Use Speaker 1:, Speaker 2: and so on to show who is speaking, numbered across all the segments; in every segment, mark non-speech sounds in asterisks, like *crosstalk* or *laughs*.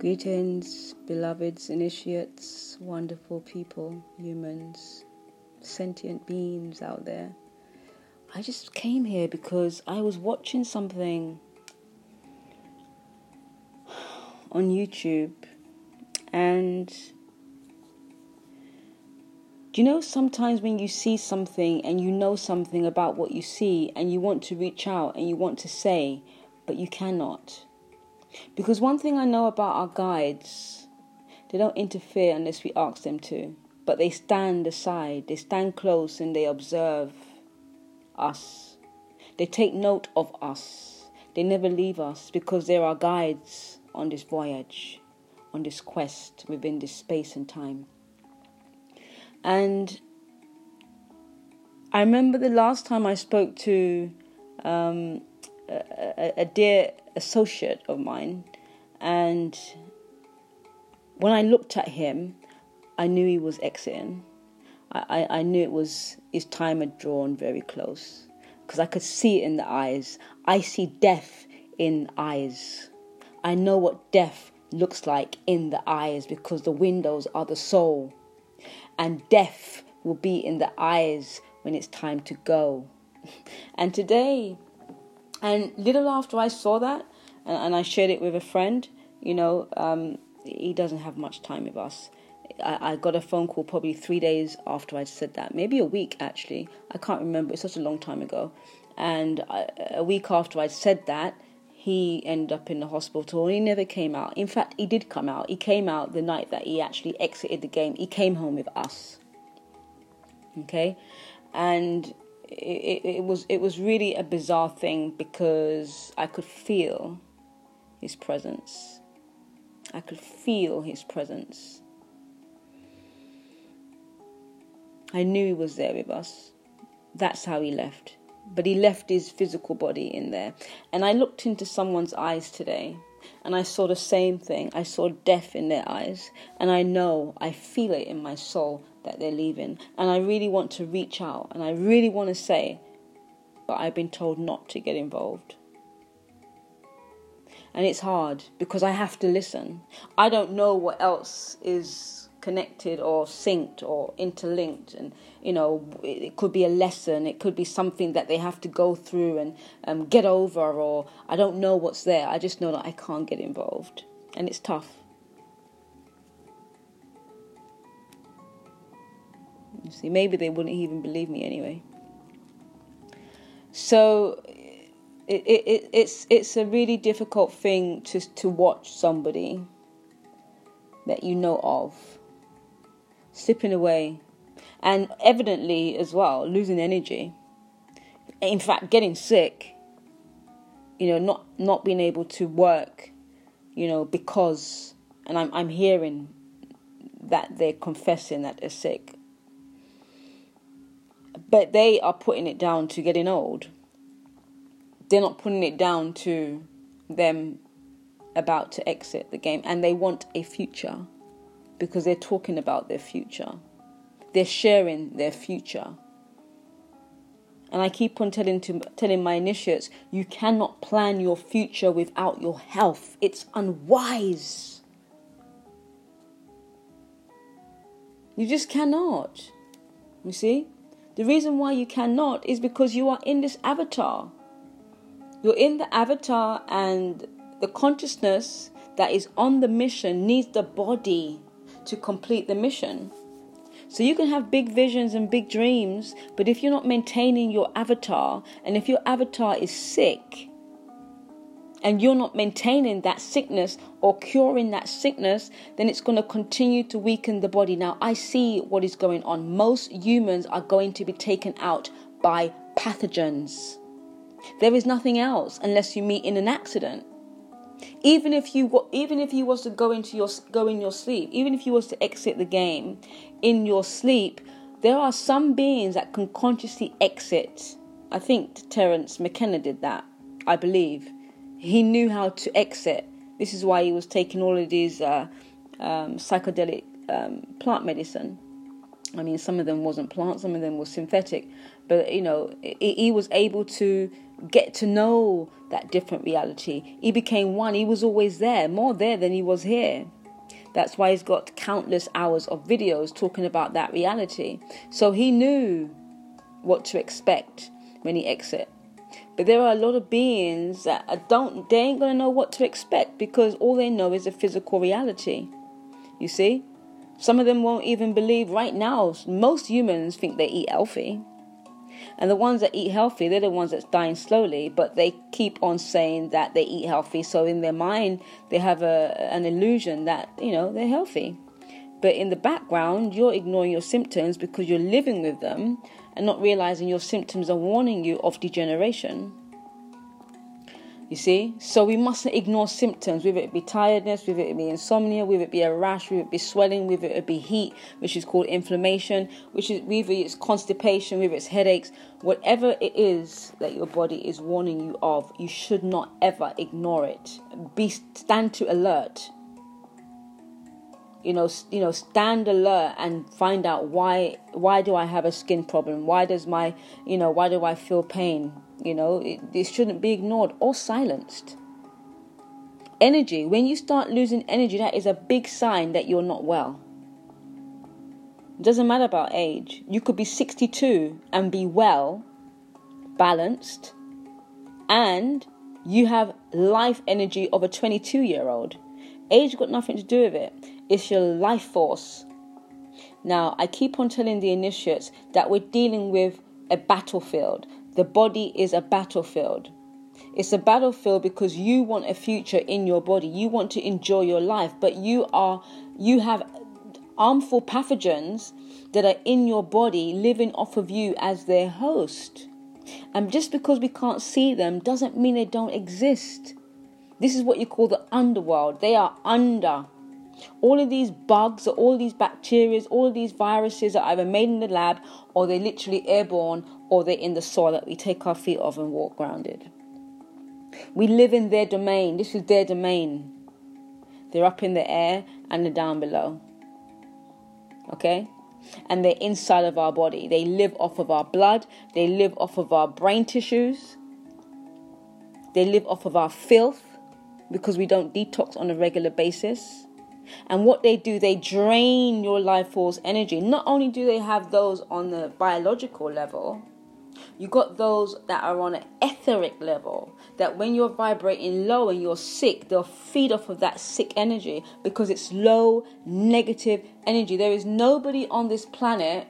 Speaker 1: Greetings, beloveds, initiates, wonderful people, humans, sentient beings out there. I just came here because I was watching something on YouTube and do you know sometimes when you see something and you know something about what you see and you want to reach out and you want to say, but you cannot? Because one thing I know about our guides, they don't interfere unless we ask them to. But they stand aside, they stand close and they observe us. They take note of us. They never leave us because they're our guides on this voyage, on this quest within this space and time. And I remember the last time I spoke to um, a, a, dear associate of mine, and when I looked at him, I knew he was exiting. I, I, I knew it was his time had drawn very close because I could see it in the eyes. I see death in eyes. I know what death looks like in the eyes because the windows are the soul, and death will be in the eyes when it's time to go. *laughs* And today, and little after I saw that, and, and I shared it with a friend, you know, um, he doesn't have much time with us. I, I, got a phone call probably three days after I said that, maybe a week actually. I can't remember, it's such a long time ago. And I, a week after I said that, he ended up in the hospital he never came out. In fact, he did come out. He came out the night that he actually exited the game. He came home with us. Okay? And it, it, was it was really a bizarre thing because I could feel his presence. I could feel his presence. I knew he was there with us. That's how he left. But he left his physical body in there. And I looked into someone's eyes today and I saw the same thing. I saw death in their eyes. And I know, I feel it in my soul that they're leaving. And I really want to reach out and I really want to say, but I've been told not to get involved. And it's hard because I have to listen. I don't know what else is connected or synced or interlinked and you know it could be a lesson it could be something that they have to go through and um, get over or i don't know what's there i just know that i can't get involved and it's tough see, maybe they wouldn't even believe me anyway. So it, it, it's it's a really difficult thing to to watch somebody that you know of slipping away and evidently as well losing energy in fact getting sick you know not not being able to work you know because and I'm I'm hearing that they're confessing that they're sick but they are putting it down to getting old. They're not putting it down to them about to exit the game and they want a future because they're talking about their future. They're sharing their future. And I keep on telling to telling my initiates, you cannot plan your future without your health. It's unwise. You just cannot. You see? The reason why you cannot is because you are in this avatar. You're in the avatar, and the consciousness that is on the mission needs the body to complete the mission. So you can have big visions and big dreams, but if you're not maintaining your avatar, and if your avatar is sick, and you're not maintaining that sickness or curing that sickness, then it's going to continue to weaken the body. Now, I see what is going on. Most humans are going to be taken out by pathogens. There is nothing else unless you meet in an accident. Even if you even if you was to go into your go in your sleep, even if you was to exit the game in your sleep, there are some beings that can consciously exit. I think Terence McKenna did that, I believe he knew how to exit. This is why he was taking all of these uh, um, psychedelic um, plant medicine. I mean, some of them wasn't plant, some of them was synthetic, but you know, he was able to get to know that different reality. He became one. He was always there, more there than he was here. That's why he's got countless hours of videos talking about that reality. So he knew what to expect when he exit. But there are a lot of beings that don't, they ain't gonna know what to expect because all they know is a physical reality. You see? Some of them won't even believe right now. Most humans think they eat healthy. And the ones that eat healthy, they're the ones that's dying slowly, but they keep on saying that they eat healthy. So in their mind, they have a, an illusion that, you know, they're healthy. But in the background, you're ignoring your symptoms because you're living with them and not realizing your symptoms are warning you of degeneration. You see? So we mustn't ignore symptoms, whether it be tiredness, whether it be insomnia, whether it be a rash, whether it be swelling, whether it be heat, which is called inflammation, which is whether it's constipation, whether it's headaches, whatever it is that your body is warning you of, you should not ever ignore it. Be stand to alert you know you know stand alert and find out why why do i have a skin problem? Why does my you know why do i feel pain? You know it, it shouldn't be ignored or silenced. Energy when you start losing energy that is a big sign that you're not well. It doesn't matter about age. You could be 62 and be well balanced and you have life energy of a 22 year old age got nothing to do with it it's your life force. Now, I keep on telling the initiates that we're dealing with a battlefield. The body is a battlefield. It's a battlefield because you want a future in your body. You want to enjoy your life, but you are you have harmful pathogens that are in your body living off of you as their host. And just because we can't see them doesn't mean they don't exist. This is what you call the underworld. They are under all of these bugs, or all these bacteria, all of these viruses are either made in the lab or they're literally airborne or they're in the soil that we take our feet off and walk grounded. We live in their domain. This is their domain. They're up in the air and they're down below. Okay? And they're inside of our body. They live off of our blood, they live off of our brain tissues, they live off of our filth because we don't detox on a regular basis. And what they do, they drain your life force energy. Not only do they have those on the biological level, you got those that are on an etheric level. That when you're vibrating low and you're sick, they'll feed off of that sick energy because it's low negative energy. There is nobody on this planet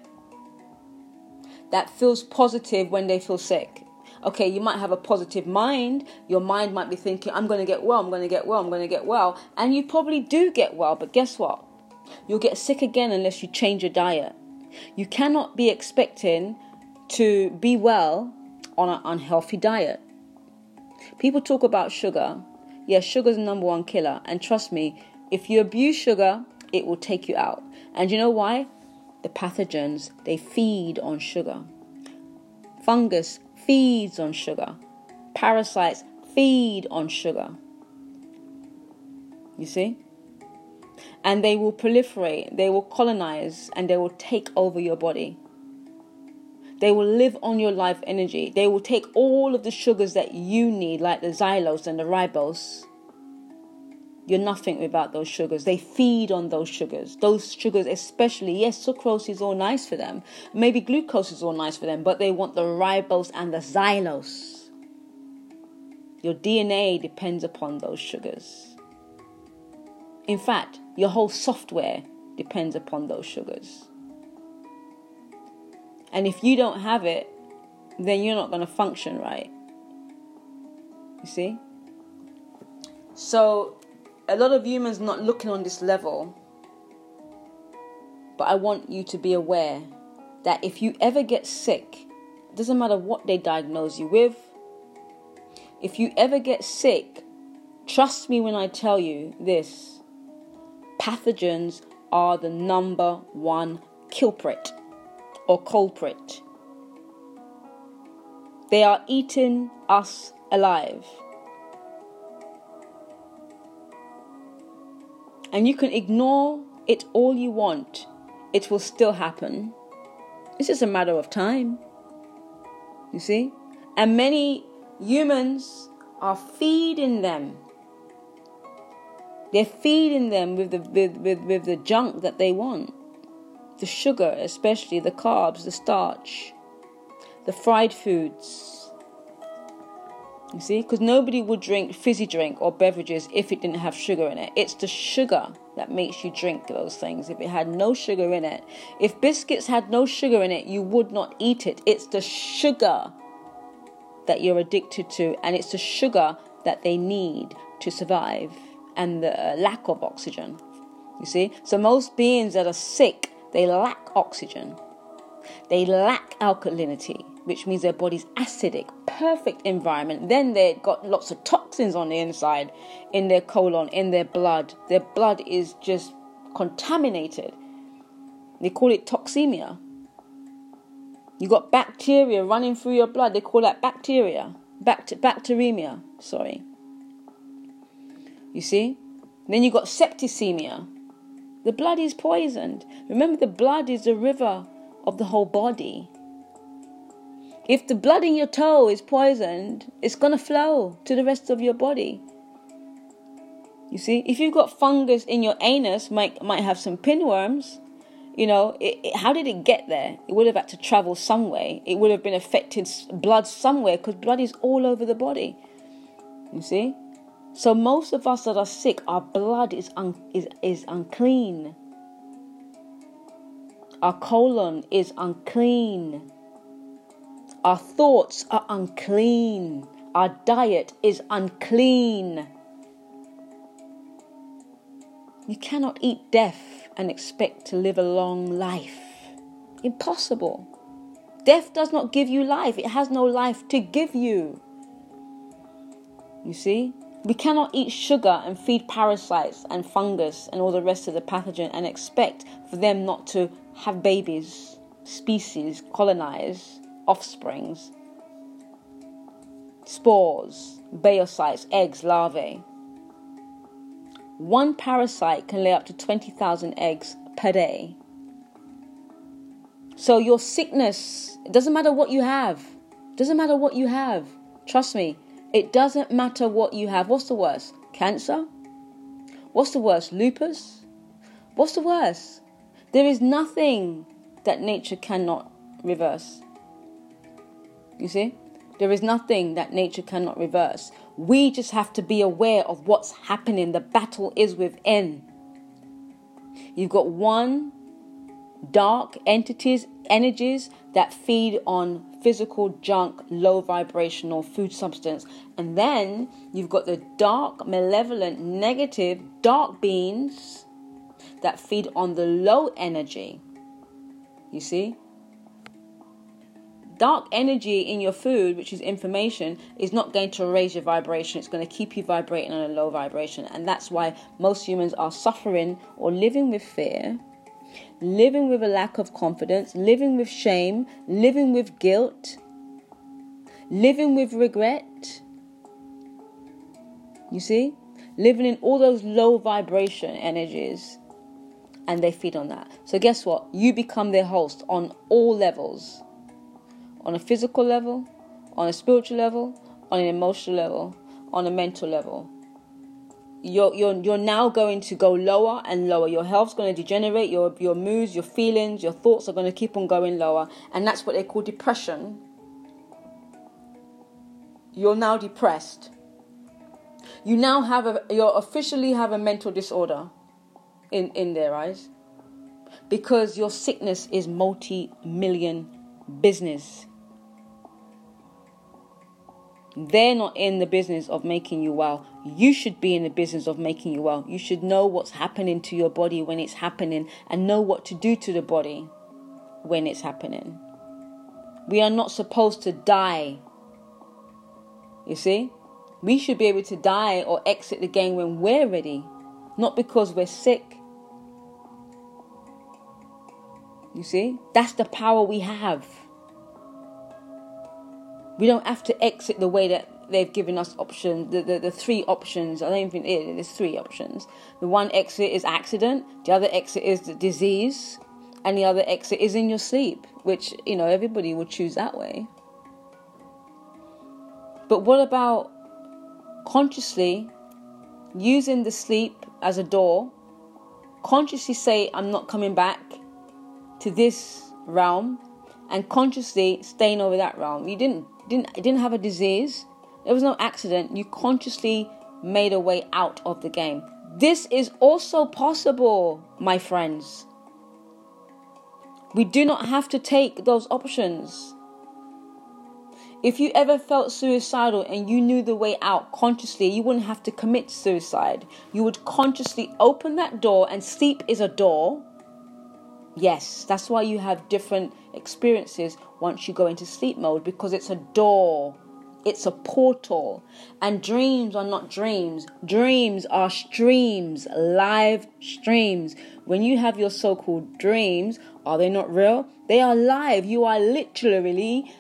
Speaker 1: that feels positive when they feel sick. Okay, you might have a positive mind. Your mind might be thinking, I'm going to get well, I'm going to get well, I'm going to get well. And you probably do get well, but guess what? You'll get sick again unless you change your diet. You cannot be expecting to be well on an unhealthy diet. People talk about sugar. Yes, sugar's the number one killer. And trust me, if you abuse sugar, it will take you out. And you know why? The pathogens, they feed on sugar. Fungus feeds on sugar. Parasites feed on sugar. You see? And they will proliferate, they will colonize, and they will take over your body. They will live on your life energy. They will take all of the sugars that you need, like the xylose and the ribose, you're nothing without those sugars. They feed on those sugars. Those sugars, especially, yes, sucrose is all nice for them. Maybe glucose is all nice for them, but they want the ribose and the xylose. Your DNA depends upon those sugars. In fact, your whole software depends upon those sugars. And if you don't have it, then you're not going to function right. You see? So a lot of humans not looking on this level. But I want you to be aware that if you ever get sick, it doesn't matter what they diagnose you with, if you ever get sick, trust me when I tell you this pathogens are the number one culprit or culprit. They are eating us alive. And you can ignore it all you want, it will still happen. It's just a matter of time. You see? And many humans are feeding them. They're feeding them with the with, with, with the junk that they want. The sugar, especially the carbs, the starch, the fried foods you see, because nobody would drink fizzy drink or beverages if it didn't have sugar in it. It's the sugar that makes you drink those things. If it had no sugar in it, if biscuits had no sugar in it, you would not eat it. It's the sugar that you're addicted to, and it's the sugar that they need to survive, and the uh, lack of oxygen. You see, so most beings that are sick, they lack oxygen, they lack alkalinity which means their body's acidic, perfect environment. Then they've got lots of toxins on the inside, in their colon, in their blood. Their blood is just contaminated. They call it toxemia. You got bacteria running through your blood. They call that bacteria. Bact- bacteremia, sorry. You see? Then you got septicemia. The blood is poisoned. Remember, the blood is the river of the whole body. If the blood in your toe is poisoned, it's going to flow to the rest of your body. You see, if you've got fungus in your anus, might might have some pinworms. You know, it, it, how did it get there? It would have had to travel some way. It would have been affected blood somewhere because blood is all over the body. You see, so most of us that are sick, our blood is un, is is unclean. Our colon is unclean. Our thoughts are unclean. Our diet is unclean. You cannot eat death and expect to live a long life. Impossible. Death does not give you life, it has no life to give you. You see? We cannot eat sugar and feed parasites and fungus and all the rest of the pathogen and expect for them not to have babies, species, colonize offsprings, spores, baeocytes, eggs, larvae. One parasite can lay up to 20,000 eggs per day. So your sickness, it doesn't matter what you have. It doesn't matter what you have. Trust me, it doesn't matter what you have. What's the worst? Cancer? What's the worst? Lupus? What's the worst? There is nothing that nature cannot reverse. You see? There is nothing that nature cannot reverse. We just have to be aware of what's happening. The battle is within. You've got one dark entities, energies that feed on physical junk, low vibrational food substance. And then you've got the dark, malevolent, negative, dark beings that feed on the low energy. You see? Dark energy in your food, which is information, is not going to raise your vibration. It's going to keep you vibrating on a low vibration. And that's why most humans are suffering or living with fear, living with a lack of confidence, living with shame, living with guilt, living with regret. You see? Living in all those low vibration energies. And they feed on that. So, guess what? You become their host on all levels on a physical level, on a spiritual level, on an emotional level, on a mental level. You're, you're, you're now going to go lower and lower. Your health's going to degenerate, your, your moods, your feelings, your thoughts are going to keep on going lower. And that's what they call depression. You're now depressed. You now have a, you officially have a mental disorder in, in their eyes because your sickness is multi million business. They're not in the business of making you well. You should be in the business of making you well. You should know what's happening to your body when it's happening and know what to do to the body when it's happening. We are not supposed to die. You see? We should be able to die or exit the game when we're ready, not because we're sick. You see? That's the power we have. We don't have to exit the way that they've given us options, the, the, the three options. I don't even think it, there's three options. The one exit is accident, the other exit is the disease, and the other exit is in your sleep, which, you know, everybody would choose that way. But what about consciously using the sleep as a door, consciously say, I'm not coming back to this realm, and consciously staying over that realm. You didn't didn't didn't have a disease. There was no accident. You consciously made a way out of the game. This is also possible, my friends. We do not have to take those options. If you ever felt suicidal and you knew the way out consciously, you wouldn't have to commit suicide. You would consciously open that door, and sleep is a door. Yes, that's why you have different experiences once you go into sleep mode because it's a door, it's a portal. And dreams are not dreams, dreams are streams, live streams. When you have your so called dreams, are they not real? They are live. You are literally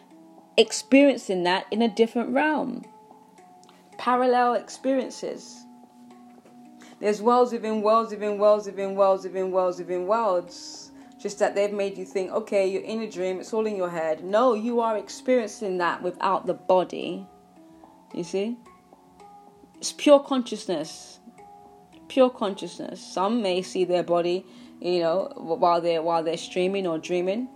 Speaker 1: experiencing that in a different realm. Parallel experiences. There's worlds within worlds within worlds within worlds within worlds within worlds. Just that they've made you think, okay, you're in a dream, it's all in your head. No, you are experiencing that without the body. You see? It's pure consciousness. Pure consciousness. Some may see their body, you know, while they're while they're streaming or dreaming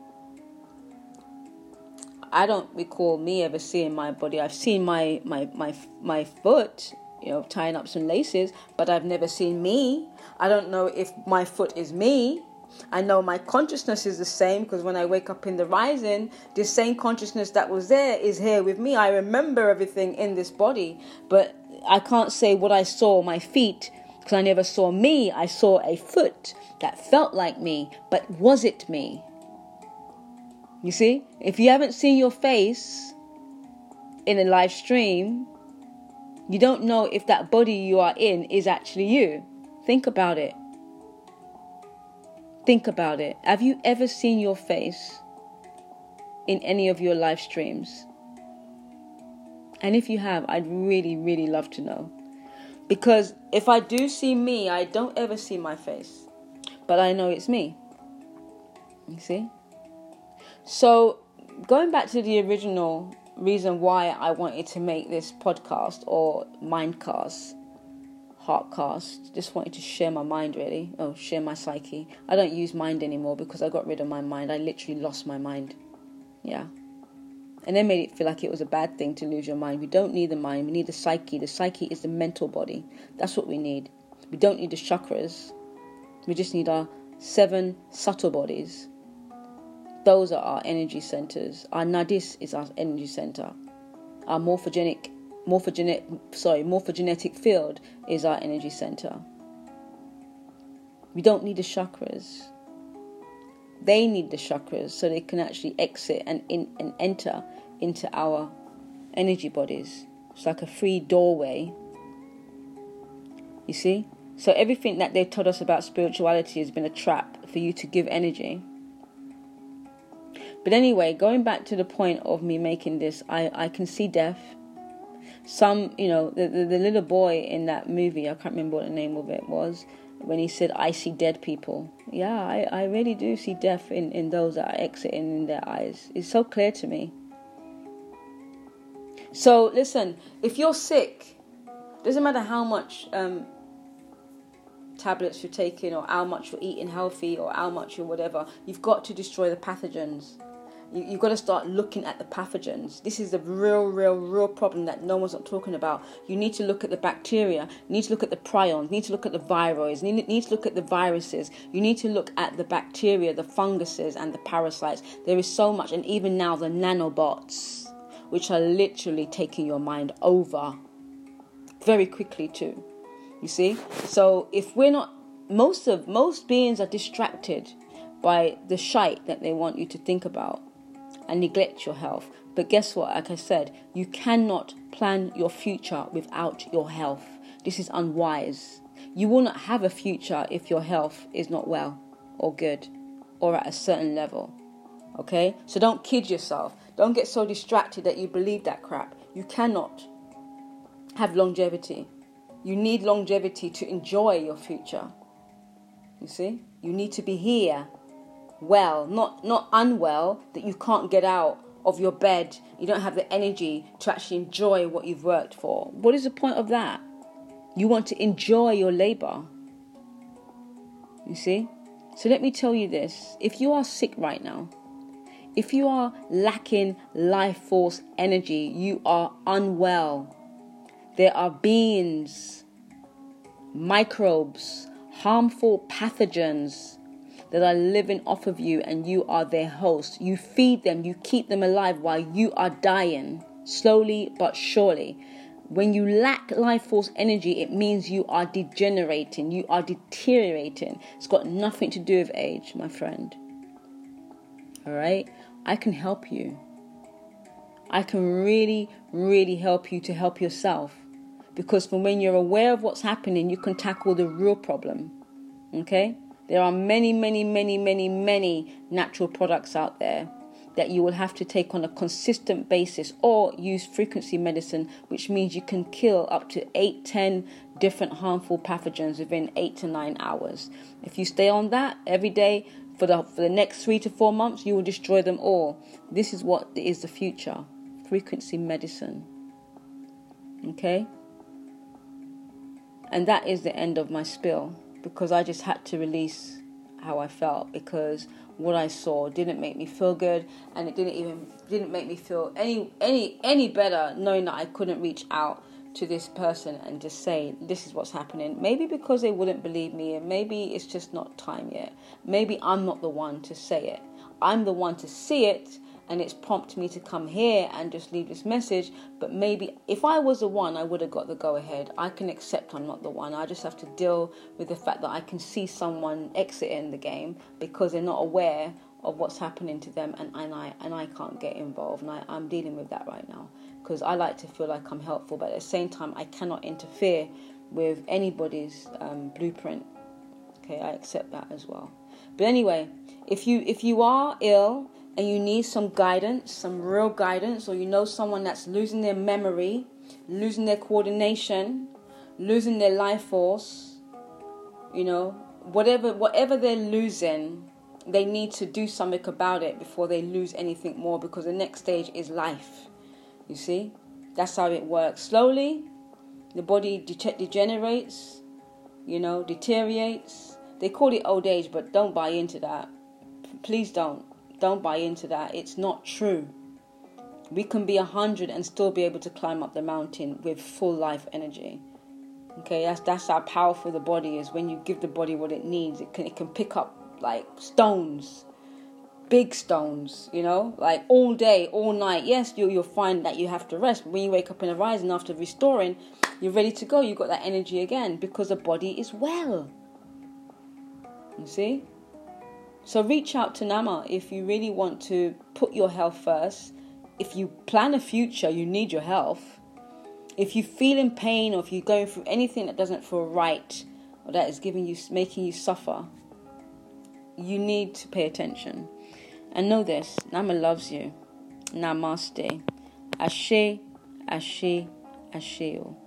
Speaker 1: I don't recall me ever seeing my body. I've seen my my my my foot, you know, tying up some laces, but I've never seen me. I don't know if my foot is me. I know my consciousness is the same because when I wake up in the rising, the same consciousness that was there is here with me. I remember everything in this body, but I can't say what I saw my feet because I never saw me. I saw a foot that felt like me, but was it me? You see, if you haven't seen your face in a live stream, you don't know if that body you are in is actually you. Think about it. Think about it. Have you ever seen your face in any of your live streams? And if you have, I'd really, really love to know. Because if I do see me, I don't ever see my face. But I know it's me. You see? So, going back to the original reason why I wanted to make this podcast or mindcast, heartcast, just wanted to share my mind really. Oh, share my psyche. I don't use mind anymore because I got rid of my mind. I literally lost my mind. Yeah. And then made it feel like it was a bad thing to lose your mind. We don't need the mind, we need the psyche. The psyche is the mental body. That's what we need. We don't need the chakras. We just need our seven subtle bodies those are our energy centers. Our nadis is our energy center. Our morphogenic, morphogenetic, sorry, morphogenetic field is our energy center. We don't need the chakras. They need the chakras so they can actually exit and in, and enter into our energy bodies. It's like a free doorway. You see? So everything that they've told us about spirituality has been a trap for you to give energy. But anyway, going back to the point of me making this, I, I can see death. Some, you know, the, the, the little boy in that movie, I can't remember what the name of it was, when he said, I see dead people. Yeah, I, I really do see death in, in those that are exiting in their eyes. It's so clear to me. So, listen, if you're sick, doesn't matter how much um, tablets you're taking or how much you're eating healthy or how much you're whatever, you've got to destroy the pathogens. You, you've got to start looking at the pathogens. This is the real, real, real problem that no one's not talking about. You need to look at the bacteria. You need to look at the prions. You need to look at the viroids. You need, need to look at the viruses. You need to look at the bacteria, the funguses, and the parasites. There is so much, and even now the nanobots, which are literally taking your mind over very quickly too. You see? So if we're not most of most beings are distracted by the shite that they want you to think about and neglect your health. But guess what? Like I said, you cannot plan your future without your health. This is unwise. You will not have a future if your health is not well or good or at a certain level. Okay? So don't kid yourself. Don't get so distracted that you believe that crap. You cannot have longevity. You need longevity to enjoy your future. You see? You need to be here well, not not unwell that you can't get out of your bed. You don't have the energy to actually enjoy what you've worked for. What is the point of that? You want to enjoy your labor. You see? So let me tell you this if you are sick right now, if you are lacking life force energy, you are unwell. There are beings, microbes, harmful pathogens that are living off of you, and you are their host. You feed them, you keep them alive while you are dying, slowly but surely. When you lack life force energy, it means you are degenerating, you are deteriorating. It's got nothing to do with age, my friend. All right? I can help you. I can really, really help you to help yourself. Because from when you're aware of what's happening, you can tackle the real problem. Okay? There are many, many, many, many, many natural products out there that you will have to take on a consistent basis or use frequency medicine, which means you can kill up to 8, 10 different harmful pathogens within 8 to 9 hours. If you stay on that every day, for the for the next three to four months, you will destroy them all. This is what is the future. Frequency medicine. Okay? And that is the end of my spill because I just had to release how I felt because what I saw didn't make me feel good and it didn't even didn't make me feel any any any better knowing that I couldn't reach out to this person and just say, This is what's happening. Maybe because they wouldn't believe me, and maybe it's just not time yet. Maybe I'm not the one to say it. I'm the one to see it, and it's prompted me to come here and just leave this message. But maybe if I was the one, I would have got the go ahead. I can accept I'm not the one. I just have to deal with the fact that I can see someone exiting the game because they're not aware of what's happening to them, and, and I and I can't get involved. And I, I'm dealing with that right now because I like to feel like I'm helpful, but at the same time, I cannot interfere with anybody's um, blueprint. Okay, I accept that as well. But anyway, if you if you are ill and you need some guidance, some real guidance, or you know someone that's losing their memory, losing their coordination, losing their life force, you know, whatever whatever they're losing, they need to do something about it before they lose anything more because the next stage is life. You see? That's how it works. Slowly, the body de- degenerates, you know, deteriorates. They call it old age, but don't buy into that. Please don't. Don't buy into that. It's not true. We can be a hundred and still be able to climb up the mountain with full life energy. Okay, that's that's how powerful the body is. When you give the body what it needs, it can it can pick up like stones big stones, you know, like all day, all night. Yes, you, you'll find that you have to rest. When you wake up in the rising after restoring, you're ready to go. You've got that energy again because the body is well. You see? So reach out to Nama if you really want to put your health first. If you plan a future, you need your health. If you feel in pain or if you're going through anything that doesn't feel right or that is giving you making you suffer, you need to pay attention. And know this Nama loves you. Namaste. Ashe, Ashe, Asheo.